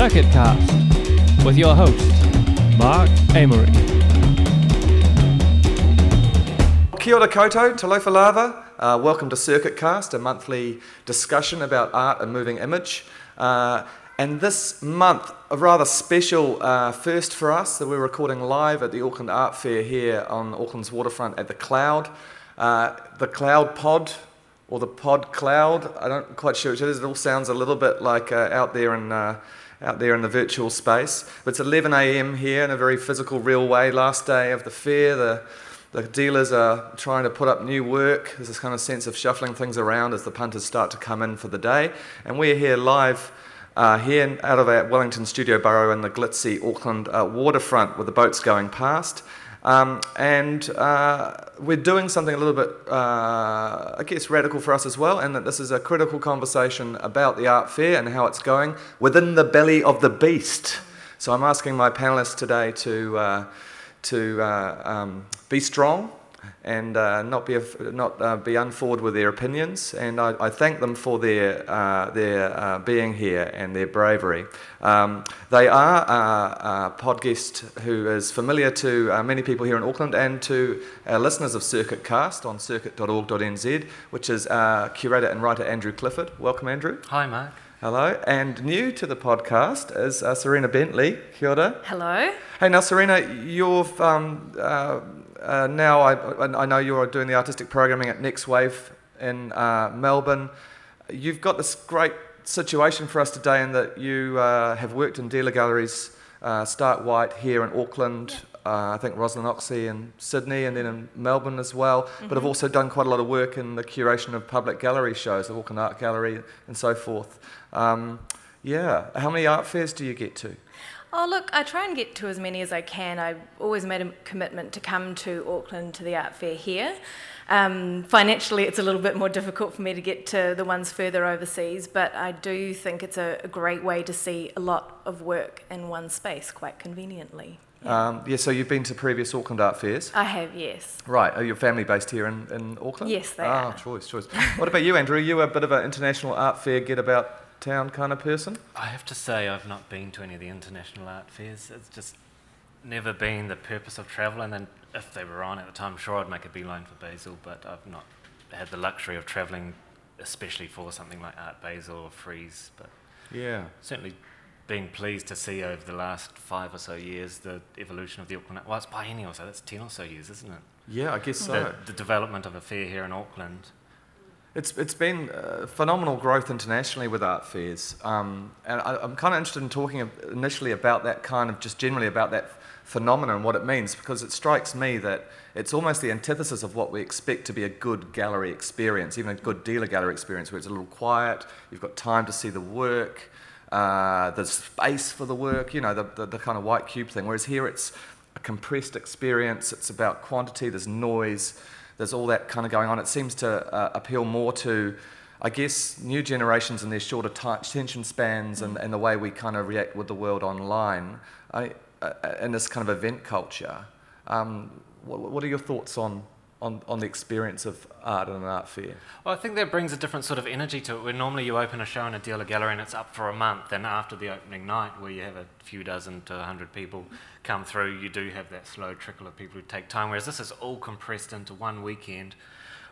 Circuit Cast with your host, Mark Amery. Kia ora koutou, talofa lava. Uh, welcome to Circuit Cast, a monthly discussion about art and moving image. Uh, and this month, a rather special uh, first for us that we're recording live at the Auckland Art Fair here on Auckland's waterfront at the Cloud. Uh, the Cloud Pod, or the Pod Cloud, I don't quite sure which it is. It all sounds a little bit like uh, out there in uh, out there in the virtual space. But it's 11 a.m. here in a very physical, real way. Last day of the fair. The the dealers are trying to put up new work. There's this kind of sense of shuffling things around as the punters start to come in for the day. And we're here live uh, here out of our Wellington studio borough in the glitzy Auckland uh, waterfront with the boats going past. Um, and uh, we're doing something a little bit, uh, I guess, radical for us as well, and that this is a critical conversation about the art fair and how it's going within the belly of the beast. So I'm asking my panelists today to, uh, to uh, um, be strong and uh, not be not uh, be unforward with their opinions. And I, I thank them for their uh, their uh, being here and their bravery. Um, they are a, a guest who is familiar to uh, many people here in Auckland and to our listeners of Circuit Cast on circuit.org.nz, which is curator and writer Andrew Clifford. Welcome, Andrew. Hi, Mark. Hello, and new to the podcast is uh, Serena Bentley. Kia ora. Hello. Hey, now Serena, you've um, uh, now I, I know you're doing the artistic programming at Next Wave in uh, Melbourne. You've got this great situation for us today in that you uh, have worked in dealer galleries, uh, Starkwhite here in Auckland, uh, I think Roslyn Oxley in Sydney, and then in Melbourne as well. Mm-hmm. But I've also done quite a lot of work in the curation of public gallery shows, the Auckland Art Gallery, and so forth. Um, yeah, how many art fairs do you get to? Oh, look, I try and get to as many as I can. I always made a commitment to come to Auckland to the art fair here. Um, financially, it's a little bit more difficult for me to get to the ones further overseas, but I do think it's a, a great way to see a lot of work in one space quite conveniently. Yeah. Um, yeah, so you've been to previous Auckland art fairs? I have, yes. Right. Are your family based here in, in Auckland? Yes, they ah, are. choice, choice. what about you, Andrew? Are you a bit of an international art fair get about town kind of person? I have to say, I've not been to any of the international art fairs. It's just never been the purpose of travel. And then if they were on at the time, sure, I'd make a beeline for Basel, but I've not had the luxury of travelling, especially for something like Art Basel or Frieze. But yeah, certainly been pleased to see over the last five or so years the evolution of the Auckland. Well, it's biennial, so that's 10 or so years, isn't it? Yeah, I guess so. The, the development of a fair here in Auckland it's, it's been uh, phenomenal growth internationally with art fairs. Um, and I, am kind of interested in talking initially about that kind of just generally about that phenomenon and what it means because it strikes me that it's almost the antithesis of what we expect to be a good gallery experience, even a good dealer gallery experience where it's a little quiet, you've got time to see the work, uh, there's space for the work, you know, the, the, the kind of white cube thing. Whereas here it's a compressed experience, it's about quantity, there's noise there's all that kind of going on. It seems to uh, appeal more to, I guess, new generations and their shorter attention spans and, and the way we kind of react with the world online I, uh, in this kind of event culture. Um, what, what are your thoughts on on, on the experience of art and an art fair? Well, I think that brings a different sort of energy to it. Where normally you open a show in a dealer gallery and it's up for a month, and after the opening night, where you have a few dozen to a hundred people come through, you do have that slow trickle of people who take time. Whereas this is all compressed into one weekend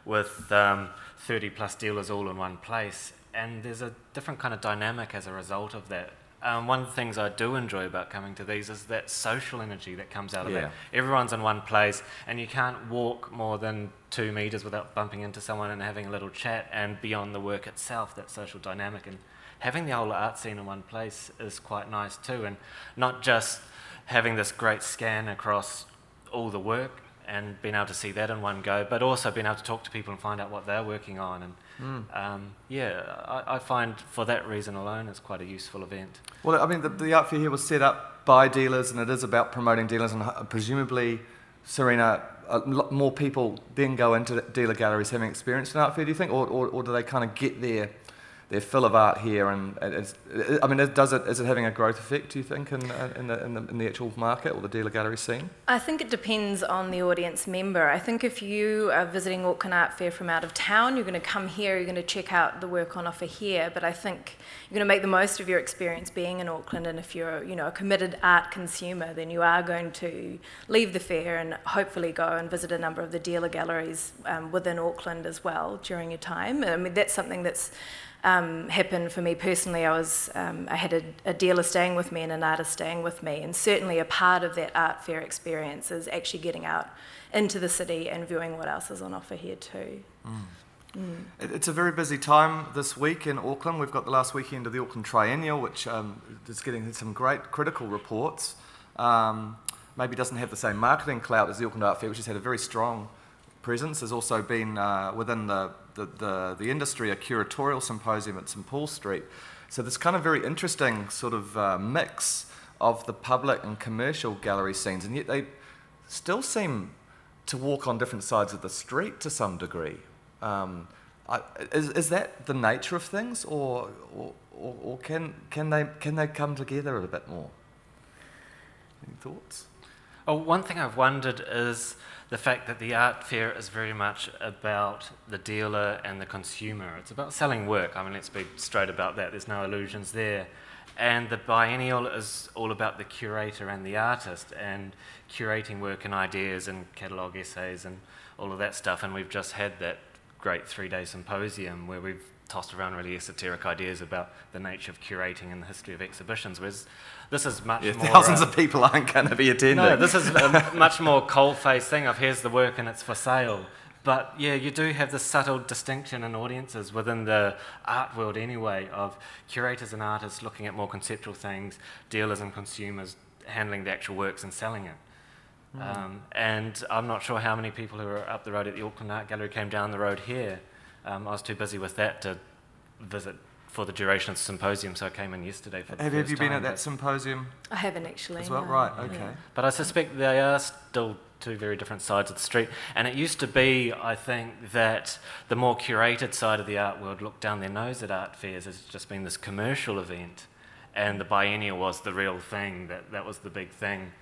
with um, 30 plus dealers all in one place, and there's a different kind of dynamic as a result of that. Um, one of the things I do enjoy about coming to these is that social energy that comes out of yeah. it. Everyone's in one place, and you can't walk more than two meters without bumping into someone and having a little chat. And beyond the work itself, that social dynamic and having the whole art scene in one place is quite nice too. And not just having this great scan across all the work and being able to see that in one go, but also being able to talk to people and find out what they're working on. And mm. um, yeah, I, I, find for that reason alone, it's quite a useful event. Well, I mean, the, the art fair here was set up by dealers, and it is about promoting dealers, and uh, presumably, Serena, uh, more people then go into dealer galleries having experienced an art fair. Do you think, or, or, or do they kind of get there? Their fill of art here, and it's, I mean, does it is it having a growth effect? Do you think in, in, the, in, the, in the actual market or the dealer gallery scene? I think it depends on the audience member. I think if you are visiting Auckland Art Fair from out of town, you're going to come here, you're going to check out the work on offer here. But I think you're going to make the most of your experience being in Auckland, and if you're you know a committed art consumer, then you are going to leave the fair and hopefully go and visit a number of the dealer galleries um, within Auckland as well during your time. I mean, that's something that's um, happened for me personally. I was um, I had a, a, dealer staying with me and an artist staying with me, and certainly a part of that art fair experience is actually getting out into the city and viewing what else is on offer here too. Mm. Mm. It's a very busy time this week in Auckland. We've got the last weekend of the Auckland Triennial, which um, is getting some great critical reports. Um, maybe doesn't have the same marketing clout as the Auckland Art Fair, which has had a very strong presence. There's also been uh, within the, the, the, the, industry a curatorial symposium at St Paul Street. So this kind of very interesting sort of uh, mix of the public and commercial gallery scenes, and yet they still seem to walk on different sides of the street to some degree. Um, I, is, is that the nature of things, or, or, or, can, can, they, can they come together a bit more? Any thoughts? Oh, one thing I've wondered is the fact that the art fair is very much about the dealer and the consumer. It's about selling work. I mean, let's be straight about that. There's no illusions there. And the biennial is all about the curator and the artist and curating work and ideas and catalogue essays and all of that stuff. And we've just had that great three day symposium where we've tossed around really esoteric ideas about the nature of curating and the history of exhibitions. Whereas this is much yeah, more. Thousands uh, of people aren't going to be attending. No, this is a much more cold-faced thing of here's the work and it's for sale. But yeah, you do have this subtle distinction in audiences within the art world anyway of curators and artists looking at more conceptual things, dealers and consumers handling the actual works and selling it. Mm. Um, and I'm not sure how many people who were up the road at the Auckland Art Gallery came down the road here. Um, I was too busy with that to visit for the duration of the symposium, so I came in yesterday for the Have, have you been at that symposium? I haven't actually. As well, no. right? Okay. Yeah. But I suspect they are still two very different sides of the street. And it used to be, I think, that the more curated side of the art world looked down their nose at art fairs as just being this commercial event, and the biennial was the real thing. That that was the big thing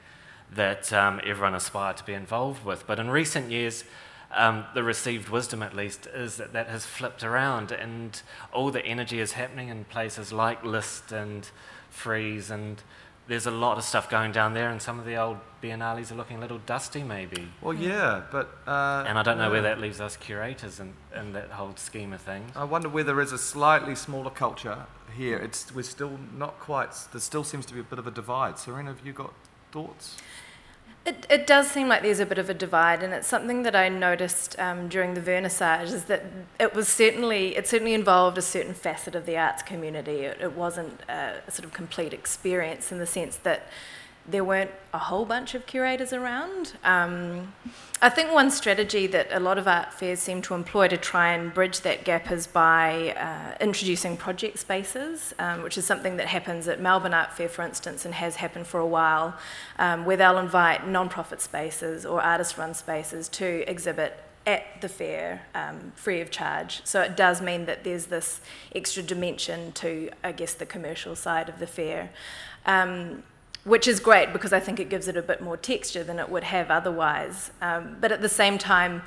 that um, everyone aspired to be involved with. But in recent years um, the received wisdom, at least, is that that has flipped around, and all the energy is happening in places like Liste and Frieze and there's a lot of stuff going down there, and some of the old biennales are looking a little dusty, maybe. Well, yeah, but. Uh, and I don't know yeah. where that leaves us curators in, in that whole scheme of things. I wonder whether there is a slightly smaller culture here. It's, we're still not quite, there still seems to be a bit of a divide. Serena, have you got thoughts? It, it does seem like there's a bit of a divide, and it's something that I noticed um, during the vernissage. Is that it was certainly it certainly involved a certain facet of the arts community. It, it wasn't a, a sort of complete experience in the sense that there weren't a whole bunch of curators around. Um, I think one strategy that a lot of art fairs seem to employ to try and bridge that gap is by uh, introducing project spaces, um, which is something that happens at Melbourne Art Fair, for instance, and has happened for a while, um, where they'll invite non-profit spaces or artist-run spaces to exhibit at the fair um, free of charge. So it does mean that there's this extra dimension to, I guess, the commercial side of the fair. Um, which is great because I think it gives it a bit more texture than it would have otherwise. Um, but at the same time,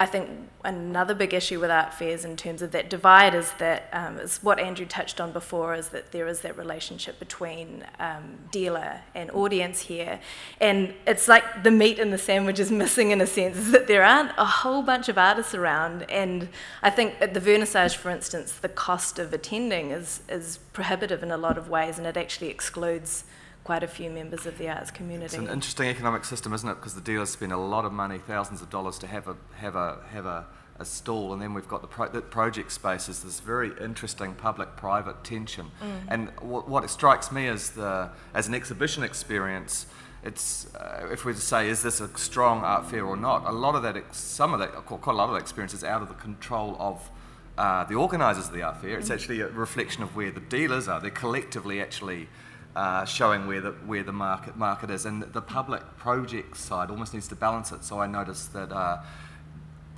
I think another big issue with art fairs in terms of that divide is that um, is what Andrew touched on before is that there is that relationship between um, dealer and audience here, and it's like the meat in the sandwich is missing in a sense is that there aren't a whole bunch of artists around, and I think at the vernissage, for instance, the cost of attending is is prohibitive in a lot of ways, and it actually excludes quite a few members of the arts community. It's an interesting economic system, isn't it? Because the dealers spend a lot of money, thousands of dollars, to have a have a have a, a stall, and then we've got the, pro- the project spaces. This very interesting public-private tension, mm. and w- what strikes me as the as an exhibition experience. It's uh, if we say is this a strong art fair or not? A lot of that, ex- some of that, quite a lot of that experience is out of the control of uh, the organisers of the art fair. It's mm. actually a reflection of where the dealers are. They're collectively actually uh, showing where the where the market market is, and the public project side almost needs to balance it. So I noticed that uh,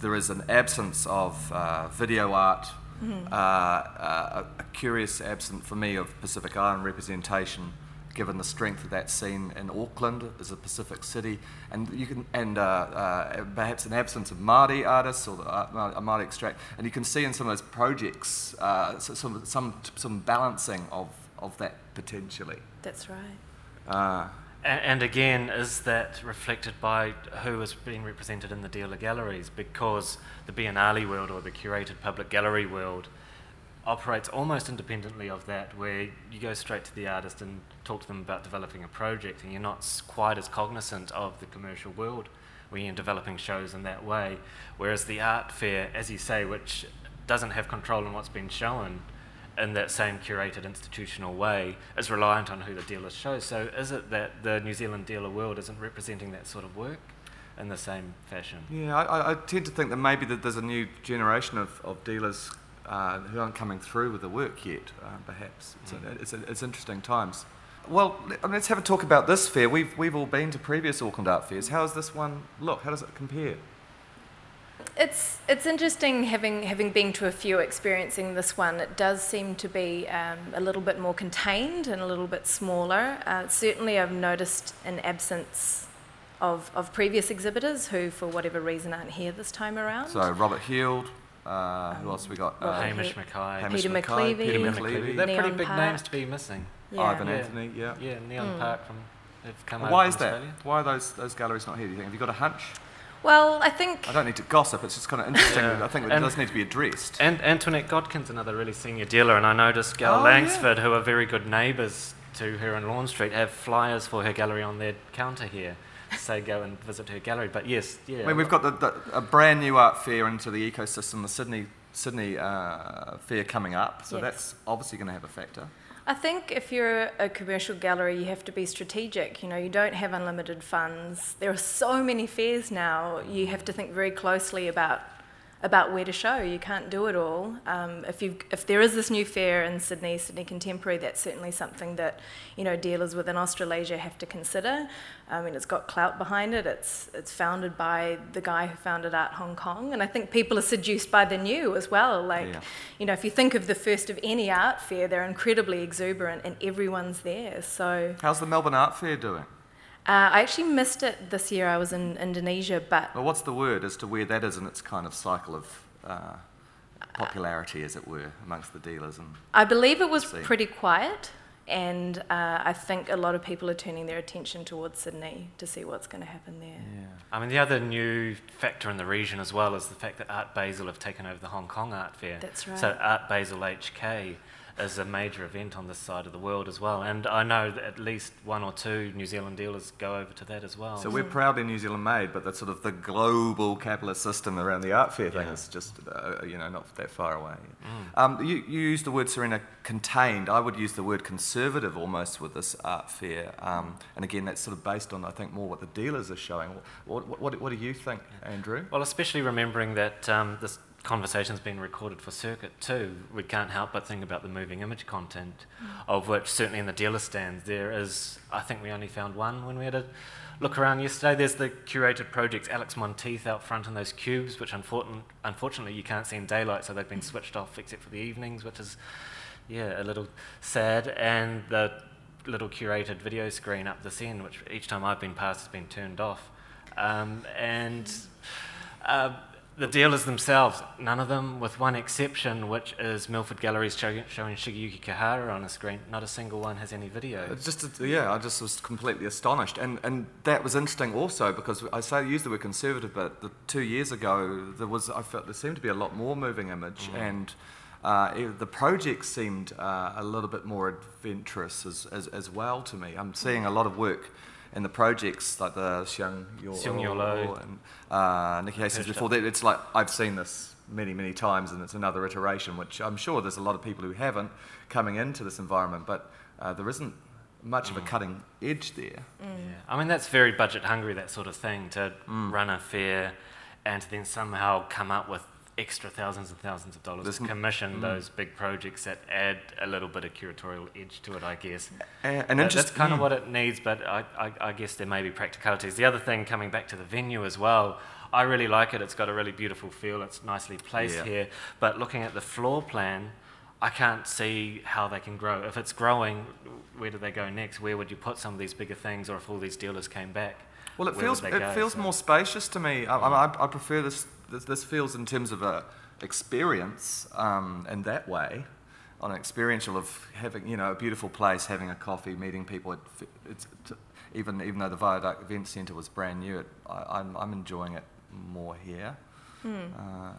there is an absence of uh, video art uh, uh, a, a curious absence for me of Pacific Island representation given the strength of that scene in Auckland as a Pacific city, and you can and uh, uh, perhaps an absence of Māori artists or the, uh, a Māori extract, and you can see in some of those projects uh, some, some some balancing of of that potentially. That's right. Uh, And, and again, is that reflected by who is being represented in the dealer galleries? Because the Biennale world or the curated public gallery world operates almost independently of that, where you go straight to the artist and talk to them about developing a project, and you're not quite as cognizant of the commercial world when you're developing shows in that way. Whereas the art fair, as you say, which doesn't have control on what's been shown in that same curated institutional way, is reliant on who the dealer shows. So is it that the New Zealand dealer world isn't representing that sort of work in the same fashion? Yeah, I- I, tend to think that maybe that there's a new generation of, of dealers uh, who aren't coming through with the work yet, uh, perhaps. It's, Mm. it's, a, it's interesting times. Well, let- let's have a talk about this fair. We've, we've all been to previous Auckland Art Fairs. How does this one look? How does it compare? It's it's interesting having having been to a few experiencing this one. It does seem to be um, a little bit more contained and a little bit smaller. Uh, certainly, I've noticed an absence of of previous exhibitors who, for whatever reason, aren't here this time around. So, Robert Heald, uh, who else we got? Robert Uh, Hamish He- McKay, Hamish Peter McKay, McLeavey. Peter Peter They're pretty big Park. names to be missing. Yeah. Ivan Yeah. Anthony, yeah. Yeah, Neon Mm. Parc from have come Well, why from is that? Australia. Why are those, those galleries not here, do you think? Have you got a hunch? Well, I think I don't need to gossip, it's just kind of interesting. Yeah. I think it And- does need to be addressed. And Antoinette Godkin's another really senior dealer, and I noticed Gow Oh, yeah. Langsford, who are very good neighbours to her in Lorne Street, have flyers for her gallery on their counter here. Say go and visit her gallery. But yes, yeah. I mean, we've got the, the, a brand new art fair into the ecosystem, the Sydney Sydney uh, fair coming up, so Yes. that's obviously going to have a factor. I think if you're a commercial gallery, you have to be strategic. You know, you don't have unlimited funds. There are so many fairs now. You have to think very closely about about where to show. You can't do it all. Um, if you if there is this new fair in Sydney, Sydney Contemporary, that's certainly something that you know dealers within Australasia have to consider. I mean, it's got clout behind it. It's it's founded by the guy who founded Art Hong Kong, and I think people are seduced by the new as well. Like, Yeah. you know, if you think of the first of any art fair, they're incredibly exuberant, and everyone's there. So How's the Melbourne Art Fair doing? Uh, I actually missed it this year. I was in Indonesia, but Well, what's the word as to where that is in its kind of cycle of uh, popularity, as it were, amongst the dealers? And I believe it was See. pretty quiet. And uh, I think a lot of people are turning their attention towards Sydney to see what's going to happen there. Yeah. I mean, the other new factor in the region as well is the fact that Art Basel have taken over the Hong Kong Art Fair. That's right. So. Art Basel HK is a major event on this side of the world as well. And I know that at least one or two New Zealand dealers go over to that as well. So we're proudly New Zealand made, but that's sort of the global capitalist system around the art fair thing Yeah. is just, uh, you know, not that far away. Um, you, you used the word, Serena, contained. I would use the word conservative almost with this art fair. Um, and again, that's sort of based on, I think, more what the dealers are showing. What, what, what, what do you think, Andrew? Well, especially remembering that um, this conversation's been recorded for circuit too, we can't help but think about the moving image content, of which certainly in the dealer stands there is. I think we only found one when we had a look around yesterday. There's the curated projects, Alex Monteith out front in those cubes, which unfortun- unfortunately you can't see in daylight, so they've been switched off except for the evenings, which is yeah a little sad. And the little curated video screen up this end, which each time I've been past has been turned off. Um, and uh, the dealers themselves, none of them, with one exception, which is Milford Galleries show, showing Shigeyuki Kihara on a screen, not a single one has any video. It's just yeah, I just was completely astonished, and and that was interesting also because I say use the word conservative, but the, two years ago there was I felt there seemed to be a lot more moving image, and uh, the project seemed uh, a little bit more adventurous as, as as well to me. I'm seeing a lot of work. In the projects like the Xiang Xiang Yolo. and uh, Nikki Hastings Perched before that, it's like I've seen this many, many times, and it's another iteration, which I'm sure there's a lot of people who haven't coming into this environment, but uh, there isn't much of a cutting edge there. Yeah. I mean, that's very budget hungry, that sort of thing, to Mm. run a fair and to then somehow come up with extra thousands and thousands of dollars There's to commission mm. those big projects that add a little bit of curatorial edge to it, I guess. And, and interest- that's kind of mm. what it needs, but I, I, I guess there may be practicalities. The other thing, coming back to the venue as well, I really like it. It's got a really beautiful feel. It's nicely placed Yeah. here. But looking at the floor plan, I can't see how they can grow. If it's growing, where do they go next? Where would you put some of these bigger things, or if all these dealers came back? Well, it feels it go? feels So- more spacious to me. I, I, I prefer this, this. This feels in terms of a experience um, in that way, on an experiential of having you know a beautiful place, having a coffee, meeting people. It, it's t- even even though the Viaduct Event Centre was brand new, it, I, I'm I'm enjoying it more here. Uh,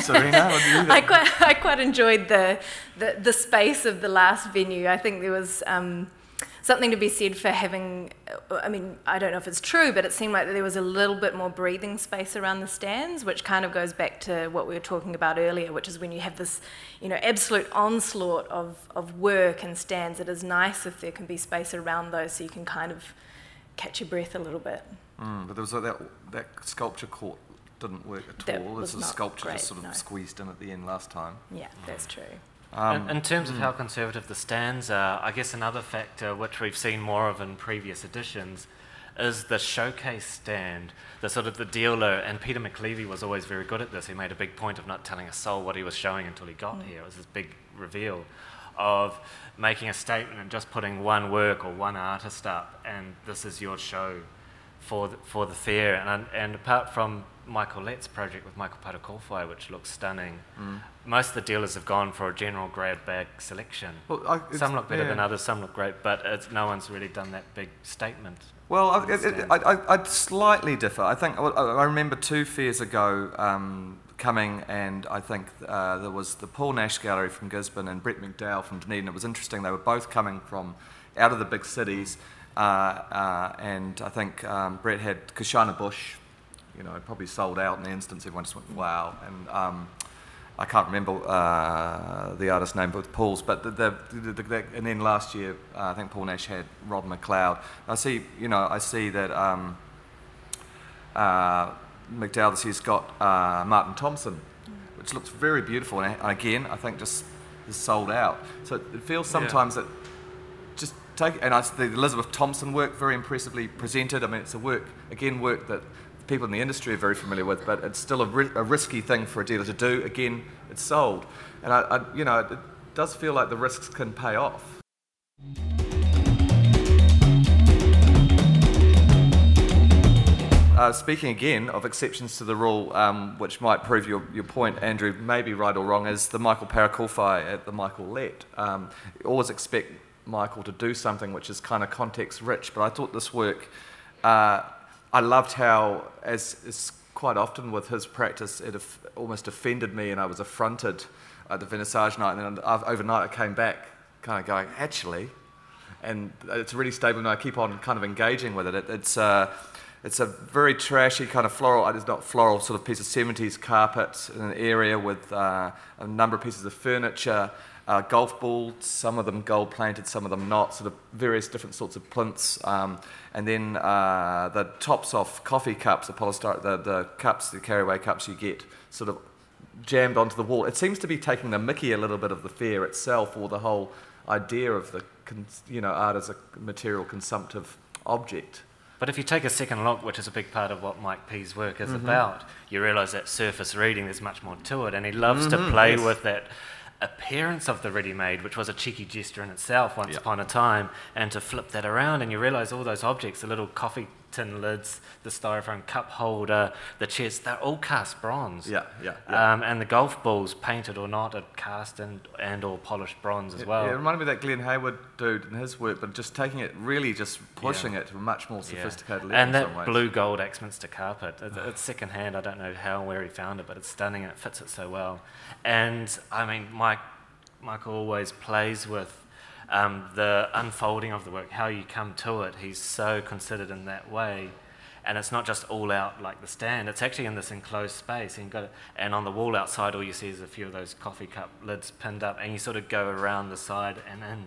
Serena, what do you think? I quite, I quite enjoyed the, the, the space of the last venue. I think there was um, something to be said for having, I mean, I don't know if it's true, but it seemed like there was a little bit more breathing space around the stands, which kind of goes back to what we were talking about earlier, which is when you have this, you know, absolute onslaught of, of work and stands, it is nice if there can be space around those so you can kind of catch your breath a little bit. Mm, but there was that that sculpture court didn't work at That all. This not sculpture great, just sort of no. squeezed in at the end last time. Yeah, that's true. Um, in, in terms of how conservative the stands are, I guess another factor which we've seen more of in previous editions is the showcase stand, the sort of the dealer. And Peter McLeavey was always very good at this. He made a big point of not telling a soul what he was showing until he got here. It was this big reveal of making a statement and just putting one work or one artist up, and this is your show for the, for the fair. And, and apart from Michael Lett's project with Michael Parekowhai, which looks stunning, most of the dealers have gone for a general grad bag selection. Well, I- some look better than others, some look great, but it's, no one's really done that big statement. Well, I. I, I, I'd slightly differ. I think I, I remember two fairs ago um, coming, and I think uh, there was the Paul Nache Gallery from Gisborne and Brett McDowell from Dunedin. It was interesting. They were both coming from out of the big cities, and I think um, Brett had Kushana Bush. You know, it probably sold out in the instance. Everyone just went wow, and. Um, I can't remember uh, the artist's name, but Paul's. But the, the, the, the, the and then last year, uh, I think Paul Nache had Rod McLeod. I see, you know, I see that um, uh, McDowell this year's got uh, Martin Thompson, which looks very beautiful. And again, I think just is sold out. So it feels sometimes that just take and I, the Elizabeth Thompson work very impressively presented. I mean, it's a work again work that people in the industry are very familiar with, but it's still a, ri- a risky thing for a dealer to do. Again, it's sold, and I, I, you know, it does feel like the risks can pay off. Uh, speaking again of exceptions to the rule, um, which might prove your, your point, Andrew, maybe right or wrong, is the Michael Parekowhai at the Michael Lett. Um, always expect Michael to do something which is kind of context rich, but I thought this work, uh, I loved how, as quite often with his practice, it almost offended me and I was affronted at the vernissage night, and then overnight I came back kind of going, actually, and it's really stable and I keep on kind of engaging with it. it it's, uh, it's a very trashy kind of floral, it's not floral, sort of piece of 70s carpet in an area with uh, a number of pieces of furniture, uh, golf balls, some of them gold plated, some of them not, sort of various different sorts of plinths. Um, and then uh, the tops off coffee cups, the polystyrene, the, the cups, the carryaway cups you get, sort of jammed onto the wall. It seems to be taking the mickey a little bit of the fair itself, or the whole idea of the, cons- you know, art as a material consumptive object. But if you take a second look, which is a big part of what Mike P's work is Mm-hmm. about, you realise that surface reading, there's much more to it. And he loves to play Mm-hmm. yes. with that appearance of the ready made, which was a cheeky gesture in itself once Yeah. upon a time, and to flip that around, and you realise all those objects, the little coffee tin lids, the styrofoam cup holder, the chairs, they're all cast bronze. Yeah, yeah, yeah. Um, and the golf balls, painted or not, are cast and, and or polished bronze as well. Yeah, it reminded me of that Glen Hayward dude in his work, but just taking it, really just pushing it to a much more Yeah. sophisticated level. And that blue gold Axminster carpet, it, it's second hand. I don't know how and where he found it, but it's stunning and it fits it so well. And I mean, Mike, Michael always plays with um, the unfolding of the work, how you come to it. He's so considered in that way. And it's not just all out like the stand. It's actually in this enclosed space, and, you've got it, and on the wall outside, all you see is a few of those coffee cup lids pinned up, and you sort of go around the side and in,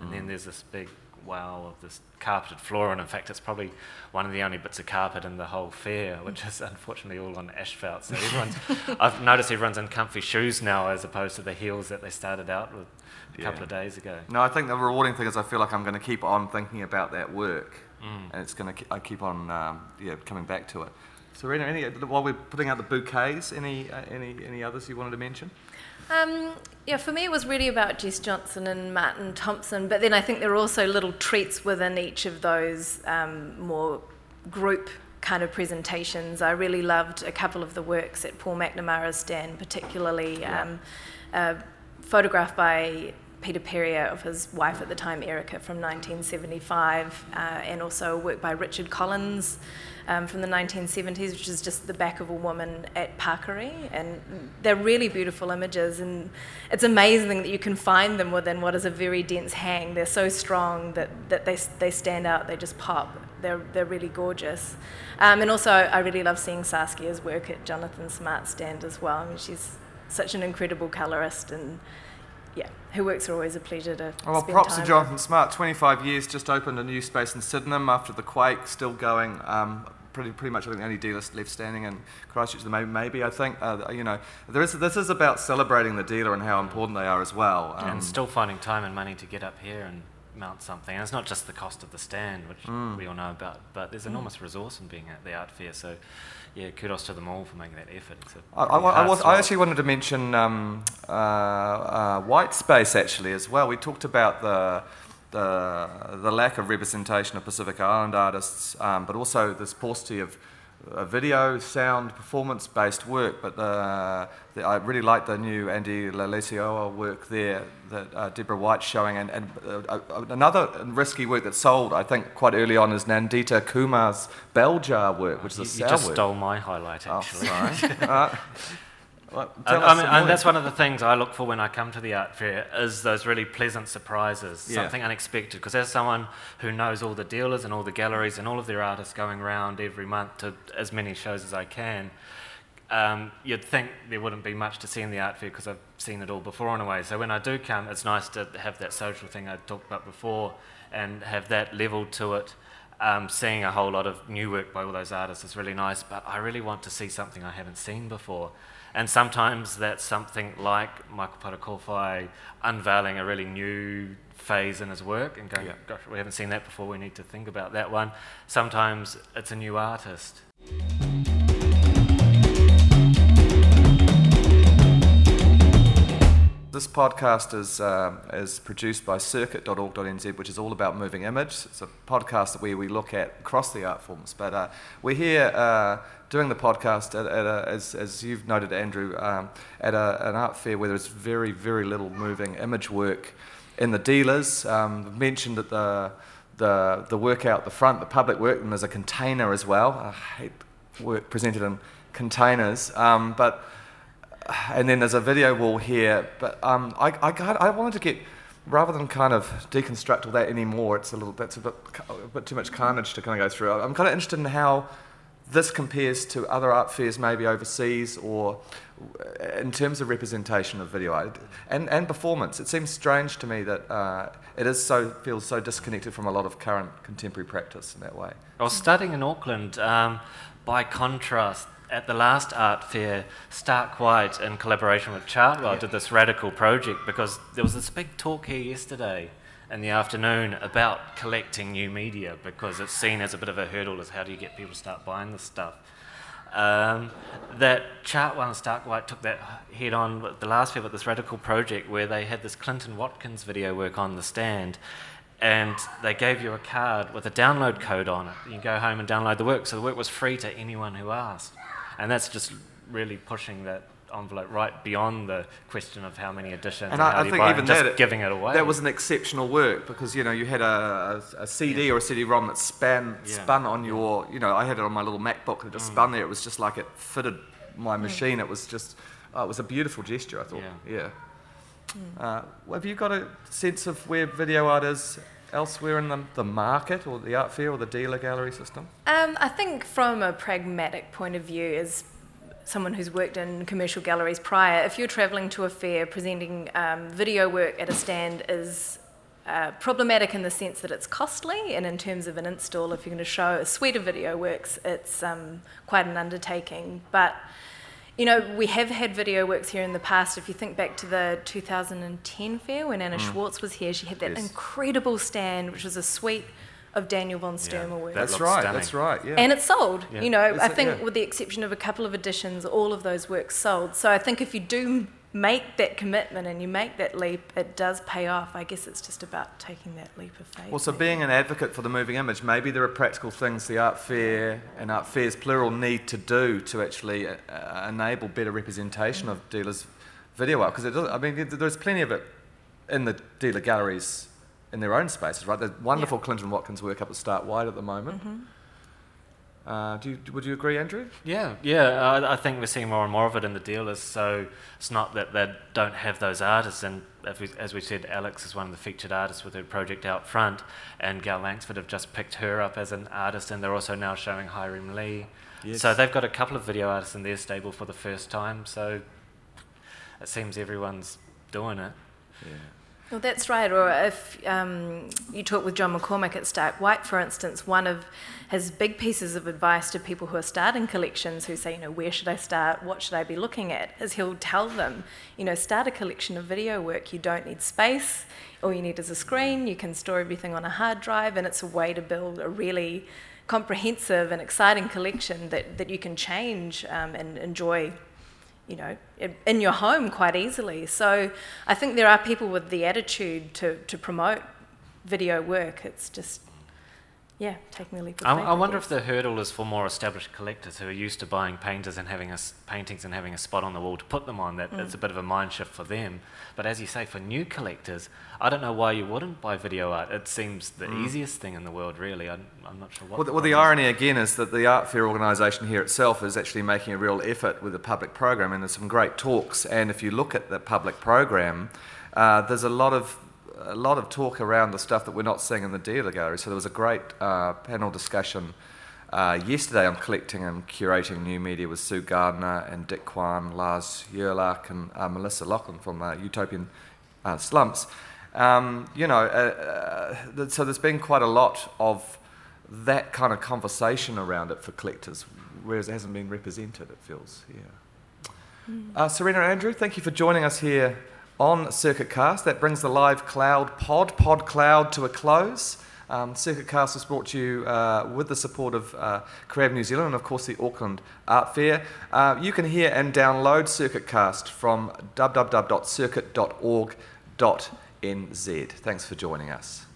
and then there's this big wow of this carpeted floor. And in fact, it's probably one of the only bits of carpet in the whole fair, which is unfortunately all on asphalt. So everyone's, I've noticed everyone's in comfy shoes now as opposed to the heels that they started out with a Yeah. couple of days ago. No, I think the rewarding thing is I feel like I'm going to keep on thinking about that work, Mm. and it's going to I keep on um, yeah coming back to it. So, Rena, any while we're putting out the bouquets, any uh, any any others you wanted to mention? Um, yeah, for me, it was really about Jess Johnson and Martin Thompson, but then I think there are also little treats within each of those um, more group kind of presentations. I really loved a couple of the works at Paul McNamara's stand, particularly um, a photograph by Peter Peryer of his wife at the time, Erica, from 1975, uh, and also work by Richard Collins um, from the 1970s, which is just the back of a woman at Parkery. And they're really beautiful images, and it's amazing that you can find them within what is a very dense hang. They're so strong that, that they, they stand out, they just pop. They're, they're really gorgeous. Um, and also, I really love seeing Saskia's work at Jonathan Smart's stand as well. I mean, she's such an incredible colourist, and yeah, her works are always a pleasure to well, spend props time to with. Jonathan Smart. 25 years, just opened a new space in Sydenham after the quake, still going. Um, pretty, pretty much, I think the only dealer left standing in Christchurch. Maybe, maybe I think uh, you know, there is. This is about celebrating the dealer and how important they are as well. Um, and still finding time and money to get up here and mount something. And it's not just the cost of the stand, which Mm. we all know about, but there's enormous resource in being at the art fair. So, yeah, kudos to them all for making that effort. It's a I, I, I was, I actually wanted to mention um, uh, uh, white space actually as well. We talked about the, the, the lack of representation of Pacific Island artists, um, but also this paucity of uh, video, sound, performance-based work. But the, the, I really like the new Andy Leleisi'uao work there that uh, Deborah White's showing, and, and uh, uh, another risky work that sold, I think, quite early on is Nandita Kumar's bell jar work, which is a You, sour you just work. stole my highlight, Oh, actually. sorry. uh, well, tell And, us I mean, and that's one of the things I look for when I come to the art fair is those really pleasant surprises, Yeah. something unexpected. Because as someone who knows all the dealers and all the galleries and all of their artists going around every month to as many shows as I can, um, you'd think there wouldn't be much to see in the art fair because I've seen it all before in a way. So when I do come, it's nice to have that social thing I talked about before and have that level to it. Um, seeing a whole lot of new work by all those artists is really nice, but I really want to see something I haven't seen before. And sometimes that's something like Michael Parekowhai unveiling a really new phase in his work and going, Yeah. gosh, we haven't seen that before, we need to think about that one. Sometimes it's a new artist. This podcast is, um, is produced by circuit.org.nz, which is all about moving image. It's a podcast where we look at across the art forms. But uh, we're here uh, doing the podcast, at, at a, as, as you've noted, Andrew, um, at a, an art fair where there's very, very little moving image work in the dealers. Um, mentioned that the, the, the work out the front, the public work, and there's a container as well. I hate work presented in containers. Um, but and then there's a video wall here. But um, I, I, got, I wanted to get, rather than kind of deconstruct all that anymore, it's a little that's a bit, a bit too much carnage to kind of go through. I'm kind of interested in how this compares to other art fairs, maybe overseas, or in terms of representation of video I- and, and performance. It seems strange to me that uh, it is so feels so disconnected from a lot of current contemporary practice in that way. I was studying in Auckland. Um, by contrast, at the last art fair, Starkwhite, in collaboration with Chartwell, did this radical project because there was this big talk here yesterday in the afternoon about collecting new media because it's seen as a bit of a hurdle as how do you get people to start buying this stuff. Um, that Chartwell and Starkwhite took that head on with the last fair with this radical project where they had this Clinton Watkins video work on the stand and they gave you a card with a download code on it. You can go home and download the work. So the work was free to anyone who asked. And that's just really pushing that envelope right beyond the question of how many editions and, And how I, I you think buy even and just that, giving it away. That was an exceptional work because you know you had a, a, a CD or a CD-ROM that span Yeah. spun on your. You know, I had it on my little MacBook and it Mm. just spun there. It was just like it fitted my machine. It was just. Oh, it was a beautiful gesture. I thought. Yeah. Uh, have you got a sense of where video art is elsewhere in the, the market or the art fair or the dealer gallery system? Um, I think from a pragmatic point of view, as someone who's worked in commercial galleries prior, if you're travelling to a fair, presenting um, video work at a stand is uh, problematic in the sense that it's costly, and in terms of an install, if you're going to show a suite of video works, it's um, quite an undertaking. But you know, we have had video works here in the past. If you think back to the 2010 fair when Anna Schwartz was here, she had that Mm. Yes. incredible stand, which was a suite of Daniel von Yeah, Sturmer works. That's right. stunning. That's right. Yeah. And it sold. Yeah. You know, Is I it? think Yeah. with the exception of a couple of editions, all of those works sold. So I think if you do make that commitment and you make that leap, it does pay off. I guess it's just about taking that leap of faith. Well, so being an advocate for the moving image, maybe there are practical things the art fair and art fairs plural need to do to actually uh, uh, enable better representation of dealers' video art. Because I mean, there's plenty of it in the dealer galleries in their own spaces, right? The wonderful Clinton Watkins work up at Starkwhite at the moment. Uh, do you, would you agree, Andrew? Yeah, yeah. I, I think we're seeing more and more of it in the dealers. So it's not that they don't have those artists. And as we, as we said, Alex is one of the featured artists with her project out front, and Gow Langsford have just picked her up as an artist, and they're also now showing Hye Rim Lee. Yes. So they've got a couple of video artists in their stable for the first time. So it seems everyone's doing it. Well, that's right. Or if um, you talk with John McCormack at Starkwhite, for instance, one of his big pieces of advice to people who are starting collections who say, you know, where should I start? What should I be looking at? Is he'll tell them, you know, start a collection of video work. You don't need space. All you need is a screen. You can store everything on a hard drive, and it's a way to build a really comprehensive and exciting collection that, that you can change um, and enjoy you know, in- your home quite easily. So I think there are people with the attitude to, to promote video work. It's just, yeah, taking the leap of I, faith. I wonder guess. if the hurdle is for more established collectors who are used to buying painters and having a s paintings and having a spot on the wall to put them on. That Mm. it's a bit of a mind shift for them. But as you say, for new collectors, I don't know why you wouldn't buy video art. It seems the easiest thing in the world, really. I'm, I'm not sure what. Mm. Well, the, well, problem the is. irony again is that the art fair organisation here itself is actually making a real effort with the public program, and there's some great talks. And if you look at the public program, uh, there's a lot of a lot of talk around the stuff that we're not seeing in the dealer gallery. So there was a great uh, panel discussion uh, yesterday on collecting and curating new media with Sue Gardner and Dick Quan, Lars Yerlach, and uh, Melissa Loughnan from uh, Utopian uh, Slumps. Um, you know, uh, uh, th- so there's been quite a lot of that kind of conversation around it for collectors, whereas it hasn't been represented, it feels, yeah. Uh, Serena Andrew, thank you for joining us here on Circuit Cast. That brings the live cloud pod, Pod Cloud, to a close. Um, Circuit Cast was brought to you uh, with the support of uh, Creative New Zealand and, of course, the Auckland Art Fair. Uh, you can hear and download Circuit Cast from www.circuit.org.nz. Thanks for joining us.